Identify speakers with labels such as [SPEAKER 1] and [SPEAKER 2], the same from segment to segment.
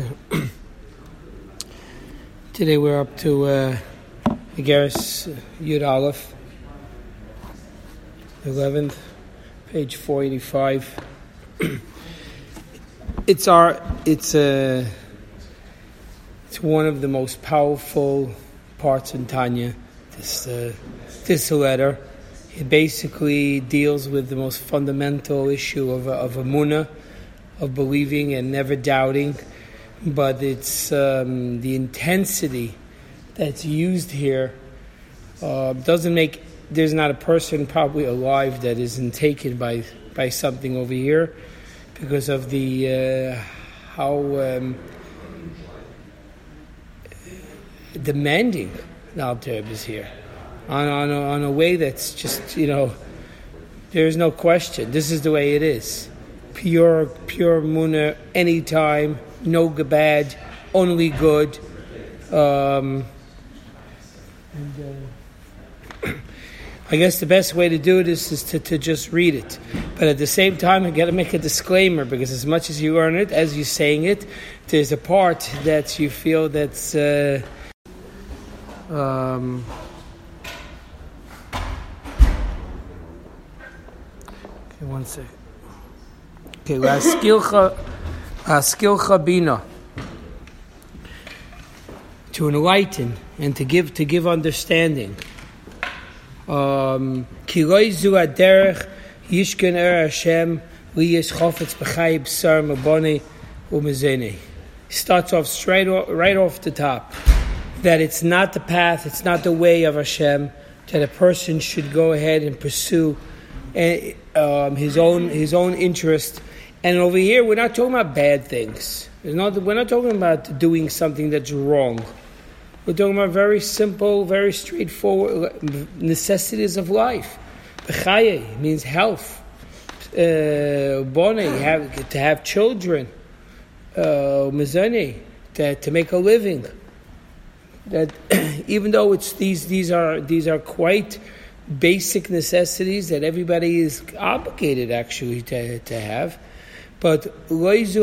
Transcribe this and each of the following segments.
[SPEAKER 1] Today we're up to uh, Igeris Yud Aleph, 11th, page 485. it's our, it's a, uh, it's one of the most powerful parts in Tanya, this, uh, this letter. It basically deals with the most fundamental issue of, of Amunah, of believing and never doubting but it's um, the intensity that's used here uh, doesn't make there's not a person probably alive that isn't taken by by something over here because of the uh, how um, demanding the Alter is here. On on a, on a way that's just you know there's no question. This is the way it is. Pure pure muna anytime no bad, only good. Um, and, uh, I guess the best way to do it is, to, to just read it. But at the same time, I got to make a disclaimer because as much as you learn it, as you're saying it, there's a part that you feel that's. Uh, um, okay, one second. Okay. Askil Chabina to enlighten and to give to give understanding. Um, er Hashem chofetz. Starts off straight right off the top that it's not the path, it's not the way of Hashem that a person should go ahead and pursue eh, um, his own his own interest and over here, we're not talking about bad things. Not, we're not talking about doing something that's wrong. We're talking about very simple, very straightforward necessities of life. Bechaye means health. Uh, bone, to have children. Uh, to, to make a living. That even though it's these, these are these are quite basic necessities that everybody is obligated actually to, to have but Hashem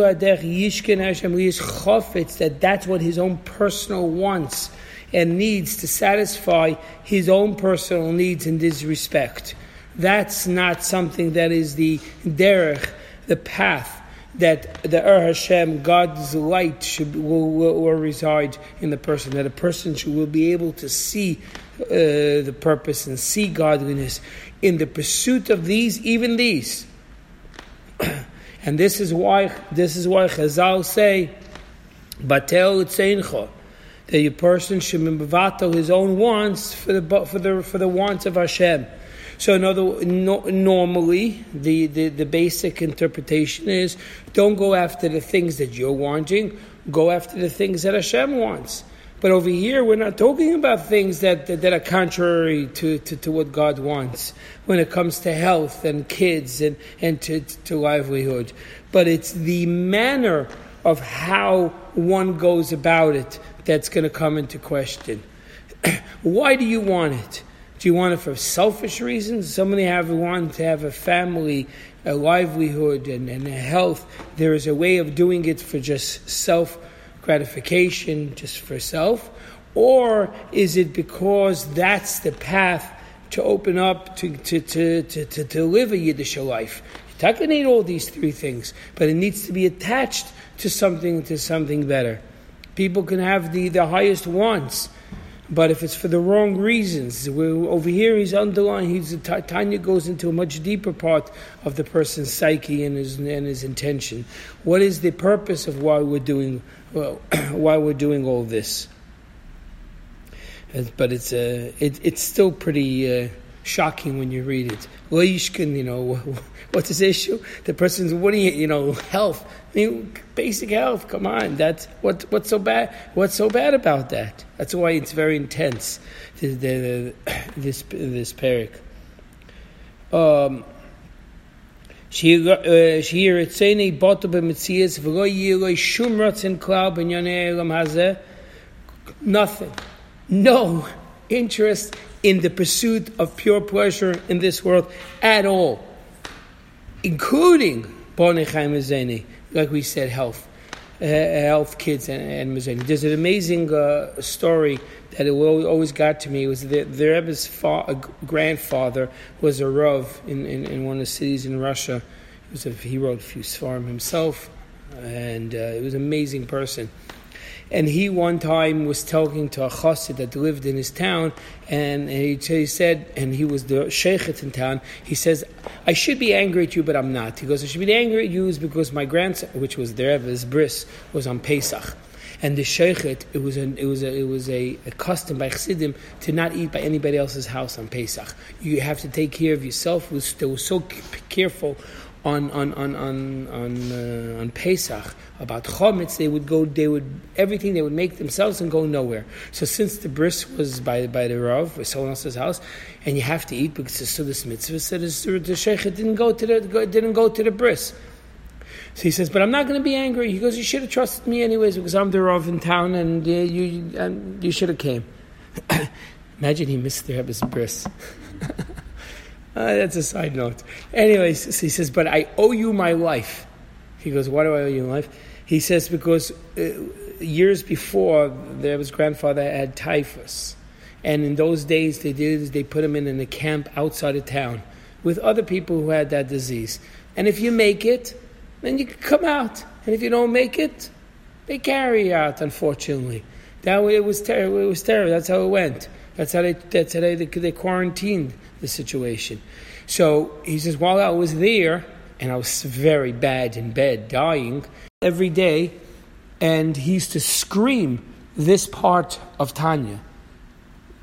[SPEAKER 1] that that's what his own personal wants and needs to satisfy his own personal needs in this respect. That's not something that is the derech, the path that the Er Hashem, God's light, should will, will, will, reside in the person. That a person should, will be able to see uh, the purpose and see godliness in the pursuit of these, even these. And this is why this is why Chazal say, "Batel utzeincha," that a person should mevatel his own wants for the for the for the wants of Hashem. So, in other, no, normally, the, the, the basic interpretation is don't go after the things that you're wanting, go after the things that Hashem wants. But over here, we're not talking about things that, that, that are contrary to, to, to, what God wants when it comes to health and kids and, and to, to livelihood. But it's the manner of how one goes about it that's going to come into question. Why do you want it? Do you want it for selfish reasons? Somebody have want to have a family, a livelihood, and, and a health. There is a way of doing it for just self gratification just for self? Or is it because that's the path to open up to, to, to, to, to, live a Yiddish life? You can need all these three things, but it needs to be attached to something to something better. People can have the, the highest wants, but if it's for the wrong reasons, over here he's underlying. He's Tanya goes into a much deeper part of the person's psyche and his and his intention. What is the purpose of why we're doing well, why we're doing all this? But it's uh, it, it's still pretty uh, shocking when you read it. Leishkin, you know, what's his issue? The person's what do you know health? I mean, basic health. Come on, that's what what's so bad? What's so bad about that? That's why it's very intense. The, the, this this parak. Um, hazeh. Nothing. No interest in the pursuit of pure pleasure in this world at all, including like we said, health. uh, help kids and, and There's an amazing uh, story that always got to me. It was the, the Rebbe's fa- grandfather was a Rav in, in, in, one of the cities in Russia. He, was a, he wrote a few svarim himself, and uh, it was an amazing person. And he one time was talking to a chassid that lived in his town, and he, he said, and he was the sheikhet in town. He says, "I should be angry at you, but I'm not." He goes, "I should be angry at you is because my grandson, which was the Rebbe's bris, was on Pesach." And the sheikhet, it was a, it was a, it was a, a custom by chassidim to not eat by anybody else's house on Pesach. You have to take care of yourself. was, they were so careful on on on on on, uh, on Pesach about chometz, they would go. They would everything they would make themselves and go nowhere. So since the bris was by by the rav someone else's house, and you have to eat because it's this mitzvah, so the, the sheikh didn't go to the didn't go to the bris. So he says, but I'm not going to be angry. He goes, you should have trusted me anyways because I'm the rav in town, and uh, you um, you should have came. Imagine he missed the Rebbe's bris. Uh, that's a side note. Anyways, so he says, but I owe you my life. He goes, why do I owe you my life? He says, because uh, years before, there was grandfather had typhus. And in those days, they did is they put him in, in a camp outside of town with other people who had that disease. And if you make it, then you can come out. And if you don't make it, they carry you out, unfortunately. That way it was terrible. It was terrible. That's how it went. That's how they, that's how they, they quarantined the situation. So he says, while I was there, and I was very bad in bed, dying every day, and he used to scream this part of Tanya,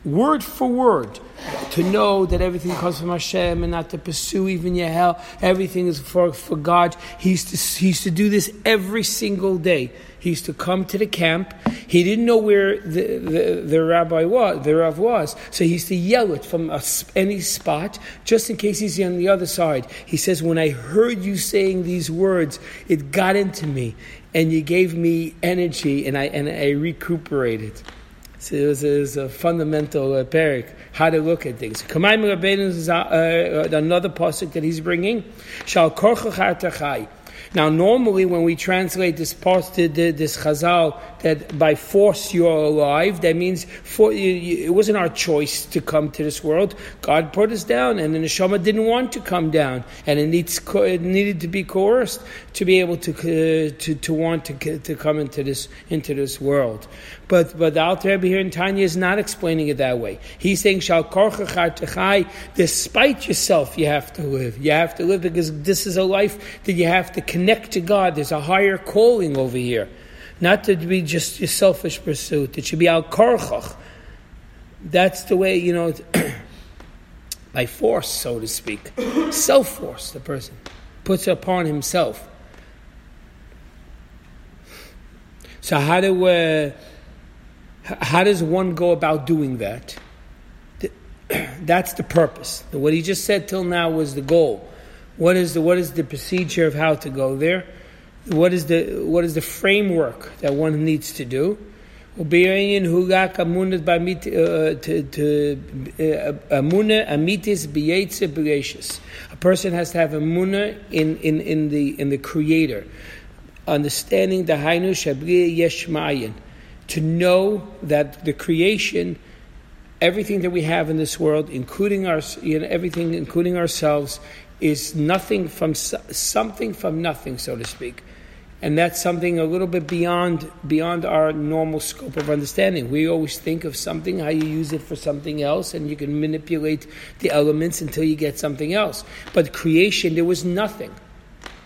[SPEAKER 1] word for word, to know that everything comes from Hashem and not to pursue even your hell. Everything is for, for God. He used, to, he used to do this every single day. He used to come to the camp. He didn't know where the, the, the rabbi was, the rav was, so he used to yell it from a, any spot, just in case he's on the other side. He says, "When I heard you saying these words, it got into me, and you gave me energy, and I and I recuperated." So it was, it was a fundamental uh, how to look at things. Kamayim Rabbeinu is uh, uh, another pasuk that he's bringing. Shal korchach now, normally when we translate this post, this chazal, that by force you're alive, that means for, it wasn't our choice to come to this world. God put us down, and the neshama didn't want to come down, and it, needs, it needed to be coerced to be able to, uh, to, to want to, to come into this, into this world. But but the Alter Rebbe here in Tanya is not explaining it that way. He's saying Shal despite yourself you have to live. You have to live because this is a life that you have to connect to God. There's a higher calling over here. Not to be just your selfish pursuit. It should be al korchach. That's the way, you know, by force, so to speak. Self force, the person puts upon himself. So how do uh, how does one go about doing that? That's the purpose. What he just said till now was the goal. What is the, what is the procedure of how to go there? What is the, what is the framework that one needs to do? Uh, a person has to have a munah in, in, in, the, in the Creator, understanding the Hainu Shabri Yeshmayin to know that the creation, everything that we have in this world, including our, you know, everything, including ourselves, is nothing from something from nothing, so to speak. And that's something a little bit beyond beyond our normal scope of understanding. We always think of something, how you use it for something else, and you can manipulate the elements until you get something else. But creation, there was nothing.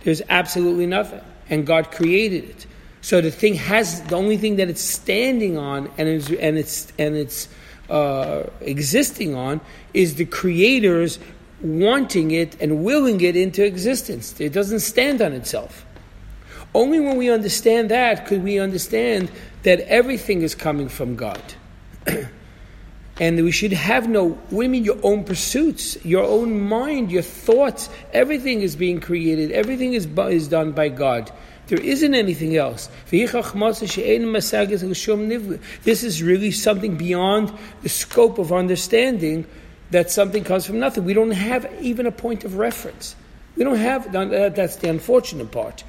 [SPEAKER 1] There's absolutely nothing. And God created it. So the thing has the only thing that it's standing on and it's and it's and it's uh, existing on is the creators wanting it and willing it into existence. It doesn't stand on itself. Only when we understand that could we understand that everything is coming from God. and we should have no, what do you mean your own pursuits, your own mind, your thoughts, everything is being created, everything is, is done by God. There isn't anything else. This is really something beyond the scope of understanding that something comes from nothing. We don't have even a point of reference. We don't have, that's the unfortunate part.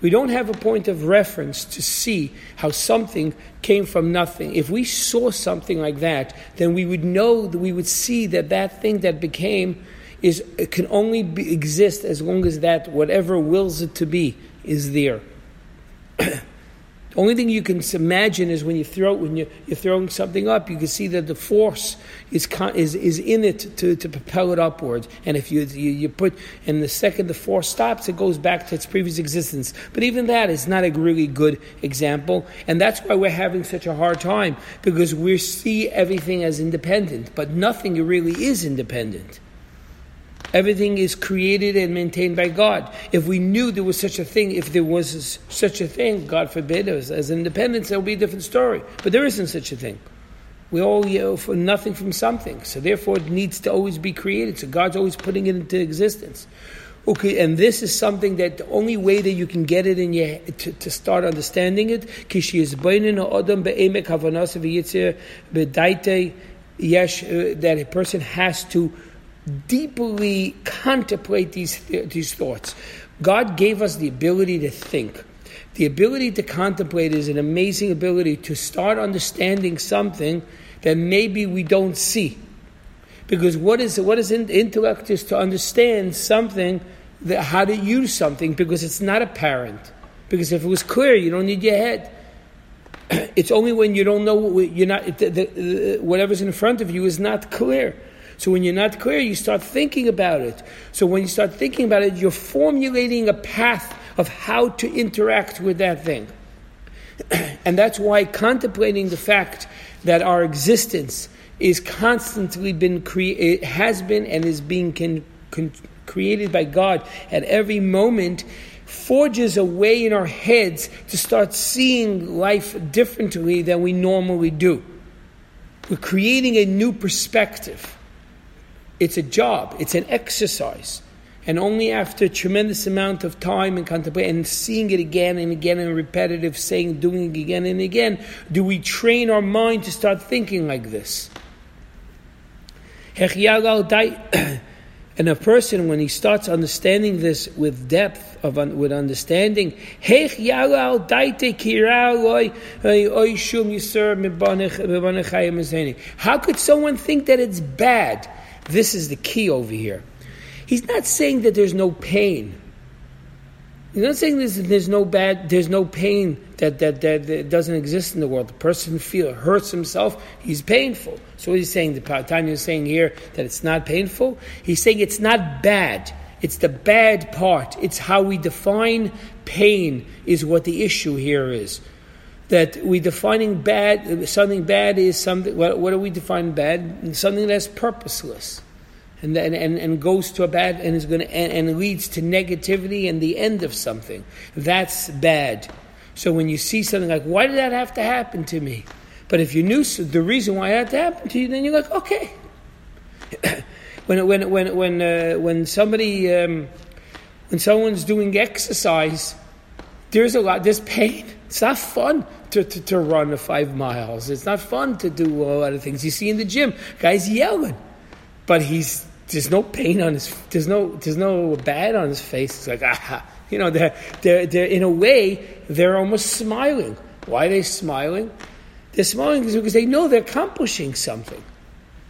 [SPEAKER 1] We don't have a point of reference to see how something came from nothing. If we saw something like that, then we would know that we would see that that thing that became is can only be, exist as long as that whatever wills it to be is there. The only thing you can imagine is when you throw when you, you're throwing something up, you can see that the force is is, is in it to, to propel it upwards. And if you, you, you put and the second the force stops, it goes back to its previous existence. But even that is not a really good example, and that's why we're having such a hard time because we see everything as independent, but nothing really is independent. Everything is created and maintained by God. If we knew there was such a thing, if there was such a thing, God forbid, as, as independence, that would be a different story. But there isn't such a thing. We all you for nothing from something. So therefore, it needs to always be created. So God's always putting it into existence. Okay, and this is something that the only way that you can get it in your to, to start understanding it, uh, that a person has to deeply contemplate these, these thoughts. God gave us the ability to think. The ability to contemplate is an amazing ability to start understanding something that maybe we don't see. Because what is what is intellect is to understand something, that, how to use something, because it's not apparent. Because if it was clear, you don't need your head. It's only when you don't know you're not the, the, whatever's in front of you is not clear. So when you're not clear, you start thinking about it. So when you start thinking about it, you're formulating a path of how to interact with that thing. and that's why contemplating the fact that our existence is constantly been created, has been and is being con- con- created by God at every moment forges a way in our heads to start seeing life differently than we normally do. We're creating a new perspective. It's a job, it's an exercise. And only after a tremendous amount of time and contemplation and seeing it again and again and repetitive saying, doing it again and again, do we train our mind to start thinking like this. And a person, when he starts understanding this with depth, of with understanding, how could someone think that it's bad? This is the key over here. He's not saying that there's no pain. He's not saying there's, there's no bad, there's no pain that, that, that, that, doesn't exist in the world. The person feel hurts himself, he's painful. So he's saying the time you're saying here that it's not painful. He's saying it's not bad. It's the bad part. It's how we define pain is what the issue here is that we defining bad something bad is something what, what do we define bad? Something that's purposeless. And, and, and goes to a bad and is going to and, and leads to negativity and the end of something. That's bad. So when you see something like why did that have to happen to me? But if you knew the reason why it had to happen to you then you're like okay. When when when when uh, when somebody um, when someone's doing exercise there's a lot there's pain it's not fun to, to, to run five miles. It's not fun to do a lot of things. You see in the gym, guys yelling, but he's there's no pain on his there's no there's no bad on his face. It's like ah, you know they're they're, they're in a way they're almost smiling. Why are they smiling? They're smiling because they know they're accomplishing something.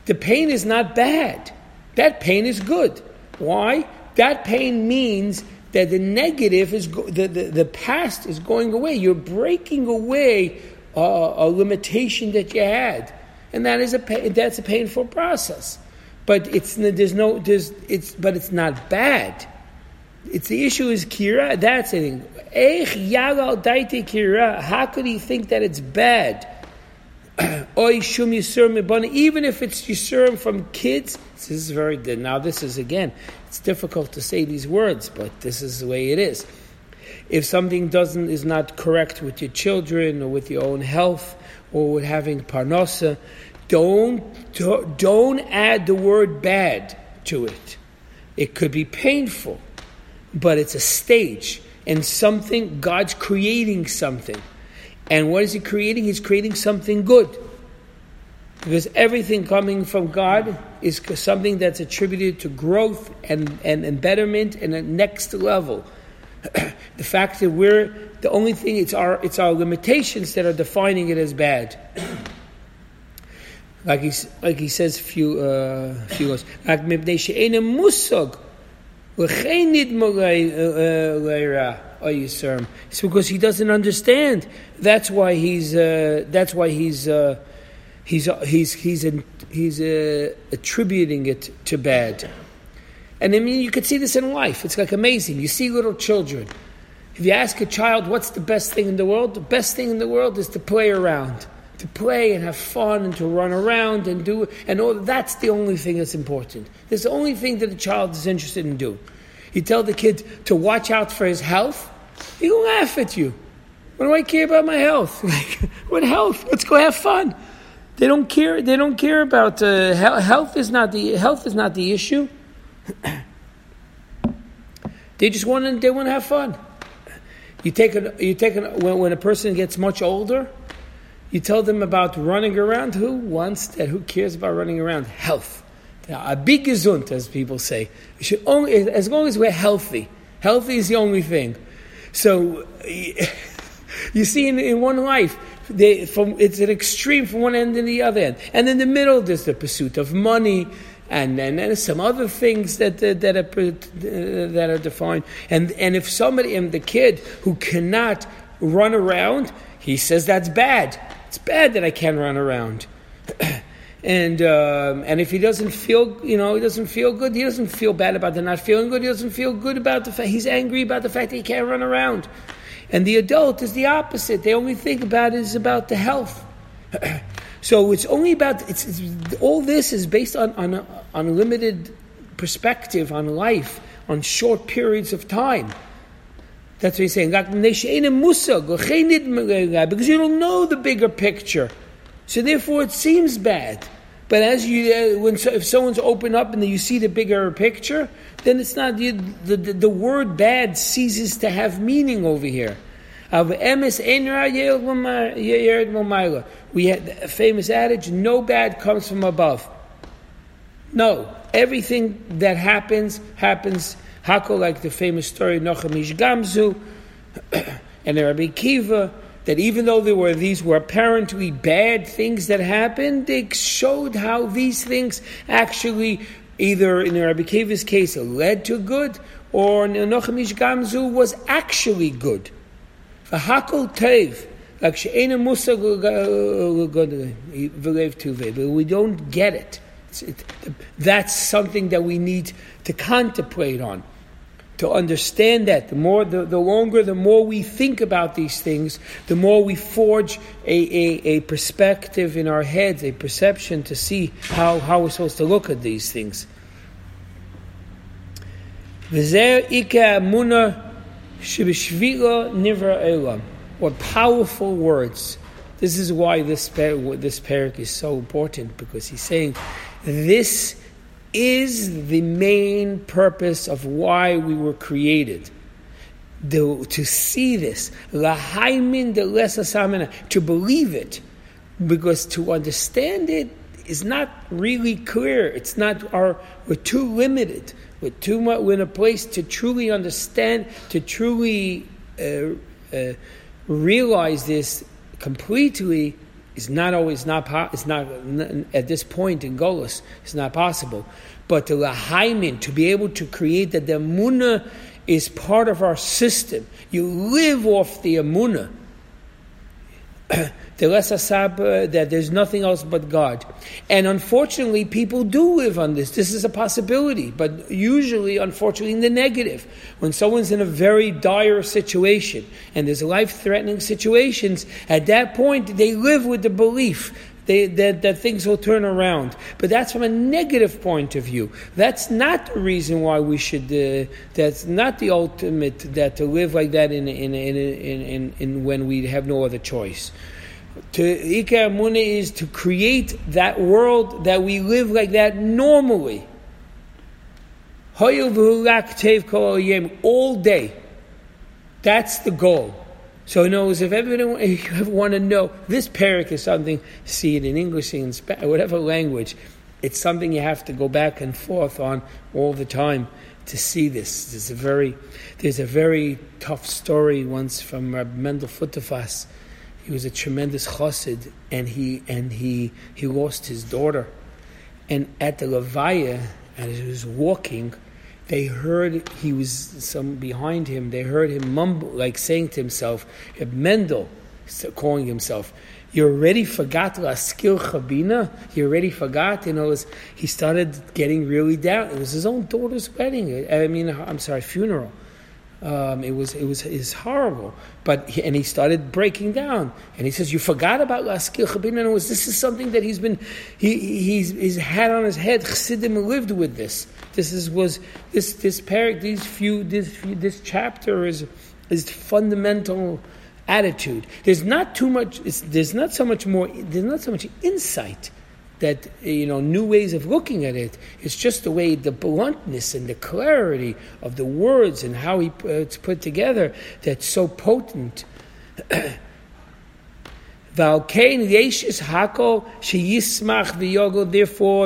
[SPEAKER 1] The pain is not bad. That pain is good. Why? That pain means that the negative is go- the, the, the past is going away. You're breaking away uh, a limitation that you had, and that is a that's a painful process. But it's there's no there's it's but it's not bad. It's the issue is kira. That's it. kira. How could he think that it's bad? Even if it's yisurim from kids, this is very good. Now this is again it's difficult to say these words, but this is the way it is. If something doesn't is not correct with your children or with your own health or with having parnasa, don't don't add the word bad to it. It could be painful, but it's a stage and something God's creating something. And what is he creating? He's creating something good. Because everything coming from God is something that's attributed to growth and, and, and betterment and a next level. the fact that we're the only thing it's our it's our limitations that are defining it as bad. like he like he says a few uh, few goes like musag it's because he doesn't understand. That's why he's. Uh, that's why he's. Uh, he's. He's. He's. He's uh, attributing it to bad. And I mean, you could see this in life. It's like amazing. You see little children. If you ask a child what's the best thing in the world, the best thing in the world is to play around, to play and have fun and to run around and do and all. That's the only thing that's important. That's the only thing that a child is interested in doing. You tell the kid to watch out for his health, he'll laugh at you. What do I care about my health? Like, what health? Let's go have fun. They don't care. They don't care about uh, health. Is not the health is not the issue. they just want to. They want to have fun. You take a, you take a, when, when a person gets much older, you tell them about running around. Who wants that? Who cares about running around? Health. A big gesund, as people say. Only, as long as we're healthy. Healthy is the only thing. So, you see in, in one life, they, from, it's an extreme from one end to the other end. And in the middle, there's the pursuit of money, and then some other things that uh, that are that are defined. And and if somebody and the kid who cannot run around, he says that's bad. It's bad that I can't run around. And um, and if he doesn't feel, you know, he doesn't feel good, he doesn't feel bad about the not feeling good. He doesn't feel good about the fact he's angry about the fact that he can't run around. And the adult is the opposite. They only think about is about the health. so it's only about it's, it's, all this is based on on a, on a limited perspective on life, on short periods of time. That's what he's saying. Because you don't know the bigger picture. So therefore, it seems bad. But as you, uh, when so, if someone's open up and you see the bigger picture, then it's not the, the, the word bad ceases to have meaning over here. We had a famous adage: "No bad comes from above." No, everything that happens happens. Hakol, like the famous story Nachum Ish Gamzu and the Rabbi Akiva that even though there were these were apparently bad things that happened, they showed how these things actually either in Rabbi Akiva's case led to good, or in Nachum Ish Gamzu was actually good. V'hakol tev, like she'ena musa but we don't get it. it. That's something that we need to contemplate on to understand that. The more, the, the longer, the more we think about these things, the more we forge a, a, a perspective in our heads, a perception to see how, how we're supposed to look at these things. What powerful words. This is why this, this parak is so important, because he's saying this is the main purpose of why we were created. The, to see this, to believe it, because to understand it is not really clear. It's not our. We're too limited. We're too much. We're in a place to truly understand, to truly uh, uh, realize this completely is not always not it's not at this point in Golos it's not possible. But the lahaimin to be able to create that the amuna is part of our system. You live off the amuna. the less asab that there's nothing else but God. And unfortunately, people do live on this. This is a possibility, but usually, unfortunately, in the negative. When someone's in a very dire situation and there's life-threatening situations, at that point they live with the belief they, that, that things will turn around. But that's from a negative point of view. That's not the reason why we should. Uh, that's not the ultimate that to live like that in in in in, in, in when we have no other choice. To Ikar Muna is to create that world that we live like that normally. All day. That's the goal. So in knows if ever you ever want to know, this parak is something, see it in English, in Spanish, whatever language, it's something you have to go back and forth on all the time to see this. There's a very, there's a very tough story once from Rabbi Mendel Futerfas. He was a tremendous chassid, and he and he he lost his daughter. And at the Levaya, as he was walking, they heard he was some behind him. They heard him mumble, like saying to himself, Mendel, calling himself, you already forgot la skill chabina. You already forgot. You know, he started getting really down. It was his own daughter's wedding. I mean, I'm sorry, funeral. Um, it was it was is horrible. But he, and he started breaking down, and he says, "You forgot about Laskil Chabin." Was this is something that he's been he he's, he's had on his head. Chassidim lived with this. This is was this this parak these few this this chapter is is fundamental attitude. There's not too much. there's not so much more. There's not so much insight that you know new ways of looking at it. It's just the way the bluntness and the clarity of the words and how he uh, it's put together that's so potent. Therefore,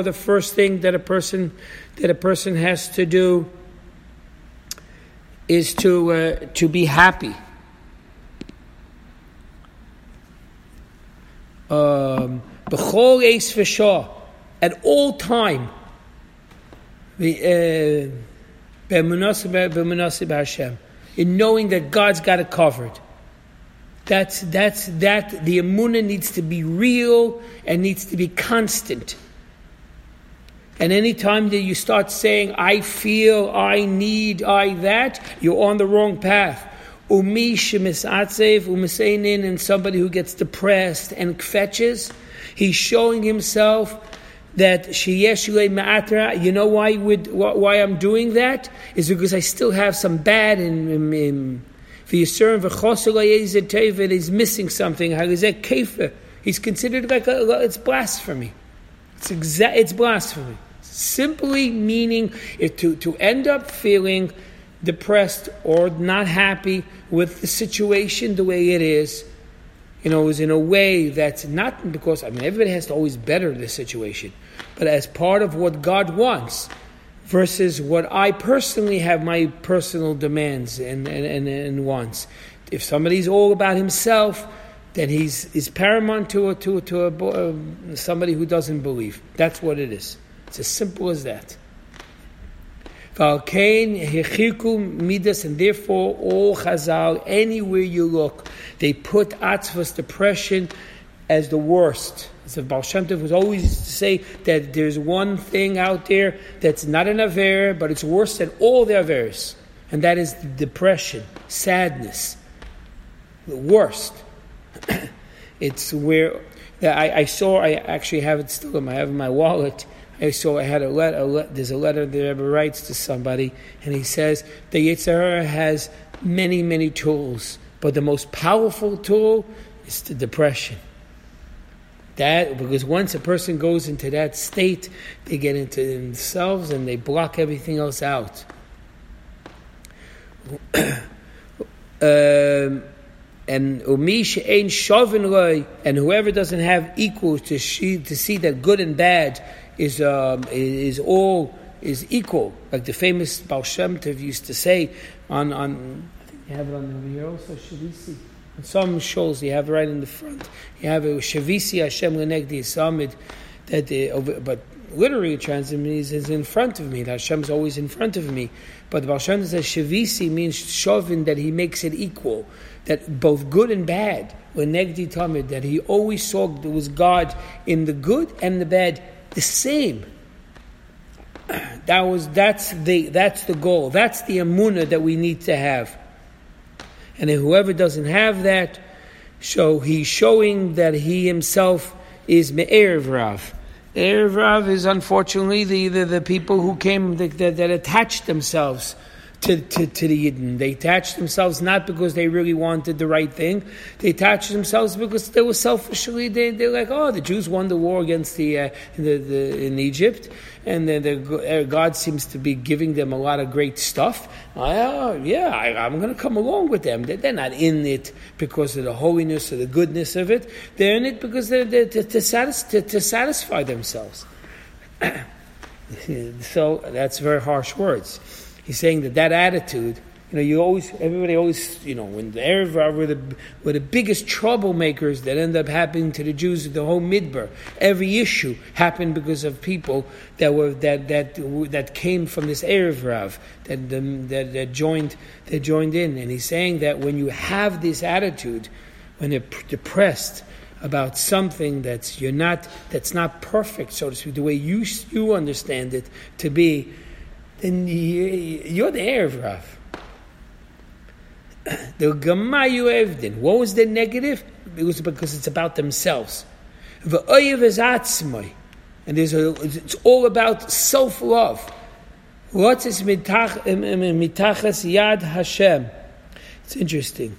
[SPEAKER 1] the first thing that a person that a person has to do is to uh, to be happy. Um, B'chol eis v'shah, at all time, uh, in knowing that God's got it covered. That's, that's, that, the emunah needs to be real and needs to be constant. And anytime that you start saying, I feel, I need, I that, you're on the wrong path. Umi shemisatzev umiseinin, and somebody who gets depressed and fetches, He's showing himself that sheyeshule ma'atra. You know why would why I'm doing that is because I still have some bad in. in, in He's missing something. He's considered like a, it's blasphemy. It's exa- it's blasphemy. Simply meaning to, to end up feeling depressed or not happy with the situation the way it is, you know, is in a way that's not because, I mean, everybody has to always better the situation, but as part of what God wants versus what I personally have my personal demands and, and, and, and wants. If somebody's all about himself, then he's is paramount to a, to to a, uh, somebody who doesn't believe. That's what it is. It's as simple as that. Midas, and therefore all Chazal, anywhere you look, they put atzvas depression as the worst. So Baal Shem Tov was always to say that there's one thing out there that's not an aver, but it's worse than all the avers, and that is depression, sadness, the worst. it's where I, I, saw. I actually have it still in my, I have in my wallet. I saw I had a letter. A le, there's a letter that ever writes to somebody, and he says the Yitzhar has many, many tools but the most powerful tool is the depression. That because once a person goes into that state, they get into themselves and they block everything else out. um, and and whoever doesn't have equals to see, to see that good and bad is um, is all is equal, like the famous Baal Shem Tov used to say on on I think you have it on the here also, Shavisi. On some shows you have it right in the front. You have it Shavisi Hashem Lenegdi Samid, that the, but literally translated means is in front of me. That Hashem's always in front of me. But Baal Shem says Shavisi means Shovin, that he makes it equal. That both good and bad, Lenegdi Tamid, that he always saw there was God in the good and the bad the same. That was that's the that's the goal. That's the amuna that we need to have. And whoever doesn't have that, so he's showing that he himself is Me'erev Rav. Erev Rav is unfortunately the, the, the people who came, that, attached themselves to, to, to the Yidden. They attached themselves not because they really wanted the right thing. They attached themselves because they were selfishly, they, they're like, oh, the Jews won the war against the, uh, the, the in Egypt, and then the, uh, God seems to be giving them a lot of great stuff. Uh, yeah, I, am going to come along with them. They're, they're, not in it because of the holiness or the goodness of it. They're in it because they're, they're to, to, satis- to, to satisfy themselves. so that's very harsh words. He's saying that that attitude, you know, you always, everybody always, you know, when the Rav were the, were the biggest troublemakers that end up happening to the Jews, of the whole Midbar. Every issue happened because of people that were, that, that, that came from this Erev Rav, that, that, that joined, that joined in. And he's saying that when you have this attitude, when they're depressed, about something that's you're not that's not perfect, so to speak, the way you you understand it to be, then you, are the Erev Rav. The Gamayu Evdin. What was the negative? It was because it's about themselves. And there's a, it's all about self love. What is mitachas yad Hashem? It's interesting.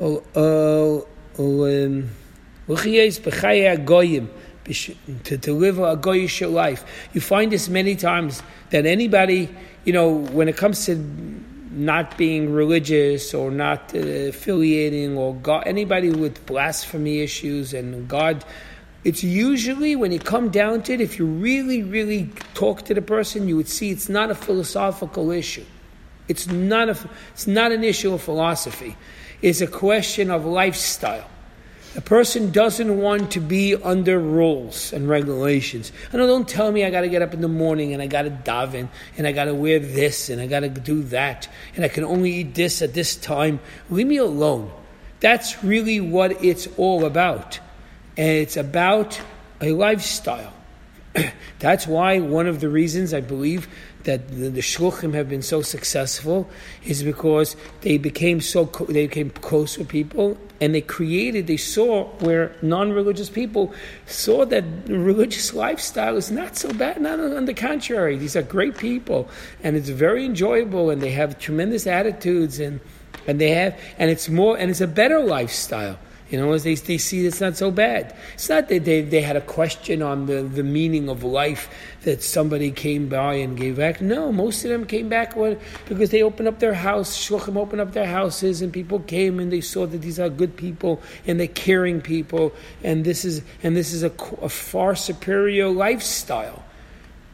[SPEAKER 1] Oh, oh, um, to, to live a goyish life. You find this many times that anybody, you know, when it comes to not being religious or not uh, affiliating or God, anybody with blasphemy issues and God, it's usually when you come down to it, if you really, really talk to the person, you would see it's not a philosophical issue. It's not, a, it's not an issue of philosophy. It's a question of lifestyle. A person doesn't want to be under rules and regulations. I know, don't tell me I got to get up in the morning and I got to daven and I got to wear this and I got to do that and I can only eat this at this time. Leave me alone. That's really what it's all about. And it's about a lifestyle. That's why one of the reasons I believe that the, the shluchim have been so successful is because they became so they became close with people and they created they saw where non-religious people saw that religious lifestyle is not so bad not on the contrary. These are great people and it's very enjoyable and they have tremendous attitudes and and they have and it's more and it's a better lifestyle you know, as they, they see it's not so bad. It's not that they, they had a question on the, the meaning of life that somebody came by and gave back. No, most of them came back when, because they opened up their house, Shluchim opened up their houses, and people came and they saw that these are good people and they're caring people, and this is, and this is a, a far superior lifestyle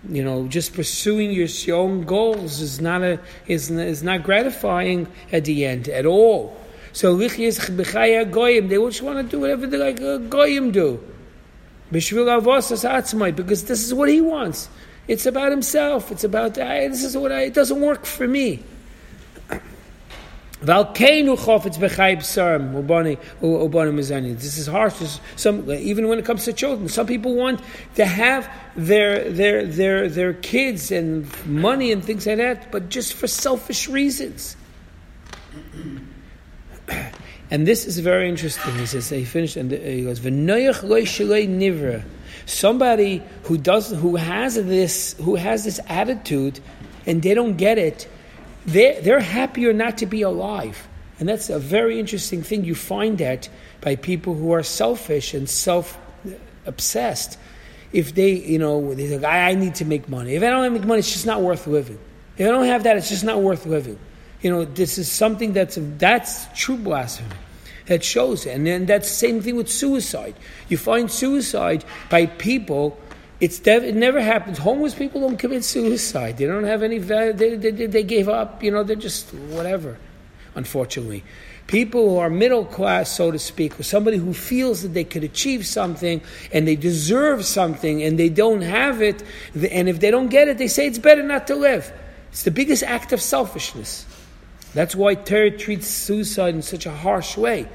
[SPEAKER 1] you know, just pursuing your, your own goals is not a is, is not gratifying at the end at all. So lichiyas b'chaya goyim, they just want to do whatever they like uh, goyim do. B'shvil avosas atzmai, because this is what he wants. It's about himself. It's about this is what I, it doesn't work for me. This is harsh. Some, even when it comes to children, some people want to have their their their their kids and money and things like that, but just for selfish reasons. And this is very interesting. He says he finished and he goes nivra. Somebody who does who has this who has this attitude, and they don't get it. They they're happier not to be alive, and that's a very interesting thing. You find that by people who are selfish and self obsessed. If they, you know, they like, I, I need to make money. If I don't make money, it's just not worth living. If I don't have that, it's just not worth living. You know, this is something that's that's true blasphemy. That shows it. And then that's the same thing with suicide. You find suicide by people. It's dev- it never happens. Homeless people don't commit suicide. They don't have any value. They, they, they gave up. You know, they're just whatever. Unfortunately, people who are middle class, so to speak, or somebody who feels that they could achieve something and they deserve something and they don't have it, and if they don't get it, they say it's better not to live. It's the biggest act of selfishness. That's why Torah treats suicide in such a harsh way.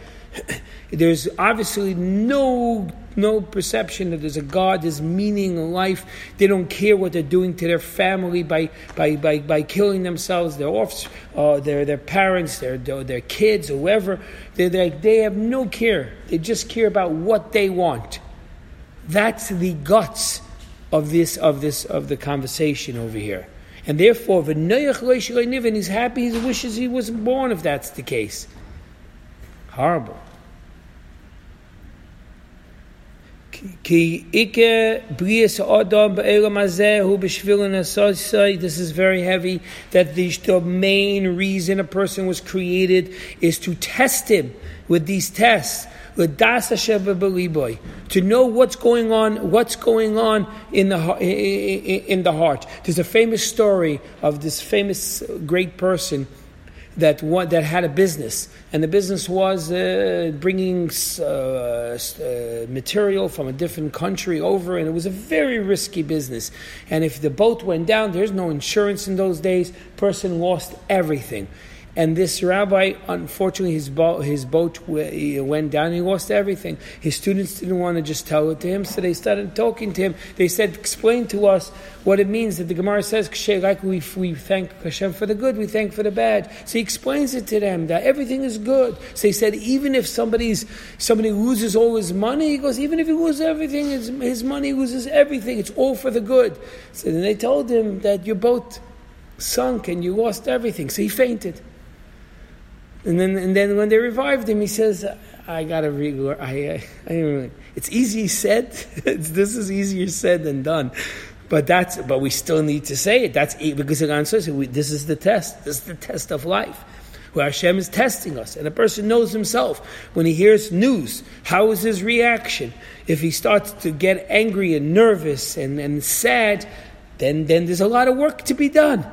[SPEAKER 1] there's obviously no no perception that there's a God, there's meaning in life. They don't care what they're doing to their family by by, by, by killing themselves, their offs, uh, their their parents, their their, their kids, whoever. They they have no care. They just care about what they want. That's the guts of this of this of the conversation over here. And therefore, and he's happy, he wishes he wasn't born if that's the case. Horrible. This is very heavy. That the, the main reason a person was created is to test him with these tests to know what's going on, what's going on in the in the heart. There's a famous story of this famous great person that one, that had a business, and the business was uh, bringing uh, uh, material from a different country over, and it was a very risky business. And if the boat went down, there's no insurance in those days. Person lost everything. And this rabbi, unfortunately, his boat, his boat uh, went down. He lost everything. His students didn't want to just tell it to him, so they started talking to him. They said, "Explain to us what it means that the Gemara says, like we, we thank Hashem for the good, we thank for the bad." So he explains it to them that everything is good. So he said, even if somebody's somebody loses all his money, he goes, even if he loses everything, his, his money loses everything. It's all for the good. So then they told him that your boat sunk and you lost everything. So he fainted. And then, and then when they revived him, he says, I got to read. I, I, I, it's easy said. this is easier said than done. But that's, but we still need to say it. That's because God says this is the test. This is the test of life, where Hashem is testing us, and a person knows himself when he hears news. How is his reaction? If he starts to get angry and nervous and, and sad, then then there's a lot of work to be done.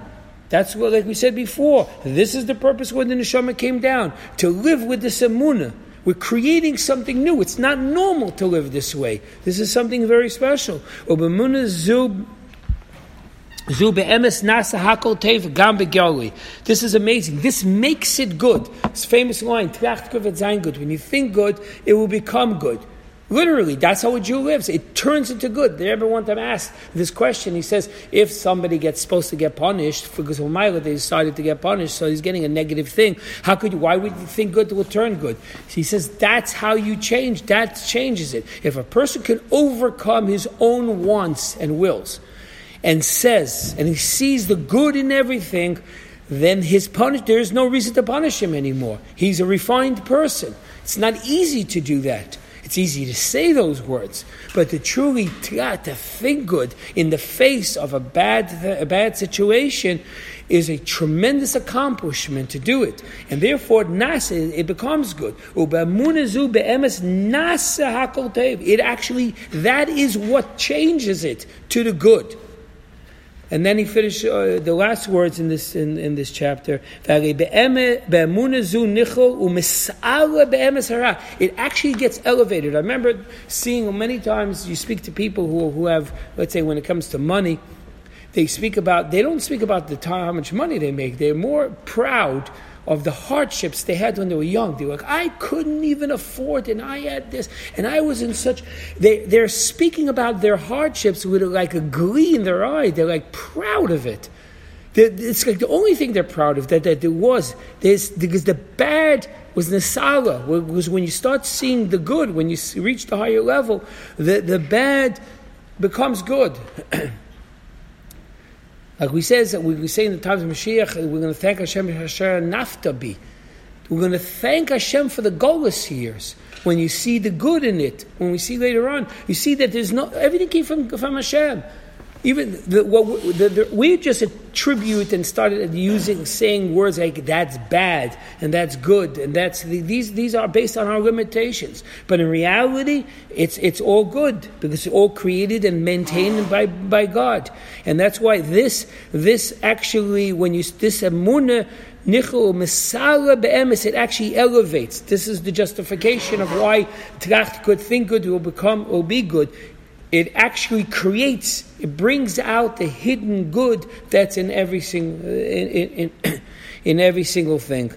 [SPEAKER 1] That's what, like we said before, this is the purpose when the neshama came down to live with the samuna. We're creating something new. It's not normal to live this way. This is something very special. This is amazing. This makes it good. This famous line, when you think good, it will become good. Literally, that's how a Jew lives. It turns into good. They ever want them asked this question. He says, if somebody gets supposed to get punished because of Mila, they decided to get punished, so he's getting a negative thing. How could you? Why would you think good will turn good? He says that's how you change. That changes it. If a person can overcome his own wants and wills, and says, and he sees the good in everything, then his punish. There is no reason to punish him anymore. He's a refined person. It's not easy to do that. It's easy to say those words, but to truly to think good in the face of a bad, a bad situation is a tremendous accomplishment to do it. And therefore, it becomes good. It actually, that is what changes it to the good. And then he finished uh, the last words in this in, in this chapter. It actually gets elevated. I remember seeing many times you speak to people who who have, let's say, when it comes to money, they speak about they don't speak about the time how much money they make. They're more proud of the hardships they had when they were young. They were like, I couldn't even afford, and I had this, and I was in such. They, they're speaking about their hardships with like a glee in their eye. They're like proud of it. it's like the only thing they're proud of that, that there was. There's, because the bad was Nasala, was when you start seeing the good, when you reach the higher level, the, the bad becomes good. Like we says, we say in the times of Mashiach, we're going to thank Hashem Hasher Naftabi. We're going to thank Hashem for the Golas years. When you see the good in it, when we see later on, you see that there's no everything came from from Hashem. Even the, what the, the, we just attribute and started using saying words like that's bad and that's good and that's these these are based on our limitations. But in reality, it's it's all good because it's all created and maintained by by God, and that's why this this actually when you this be'emes it actually elevates. This is the justification of why tracht good, think good will become will be good it actually creates, it brings out the hidden good that's in every single, in, in, in, in every single thing.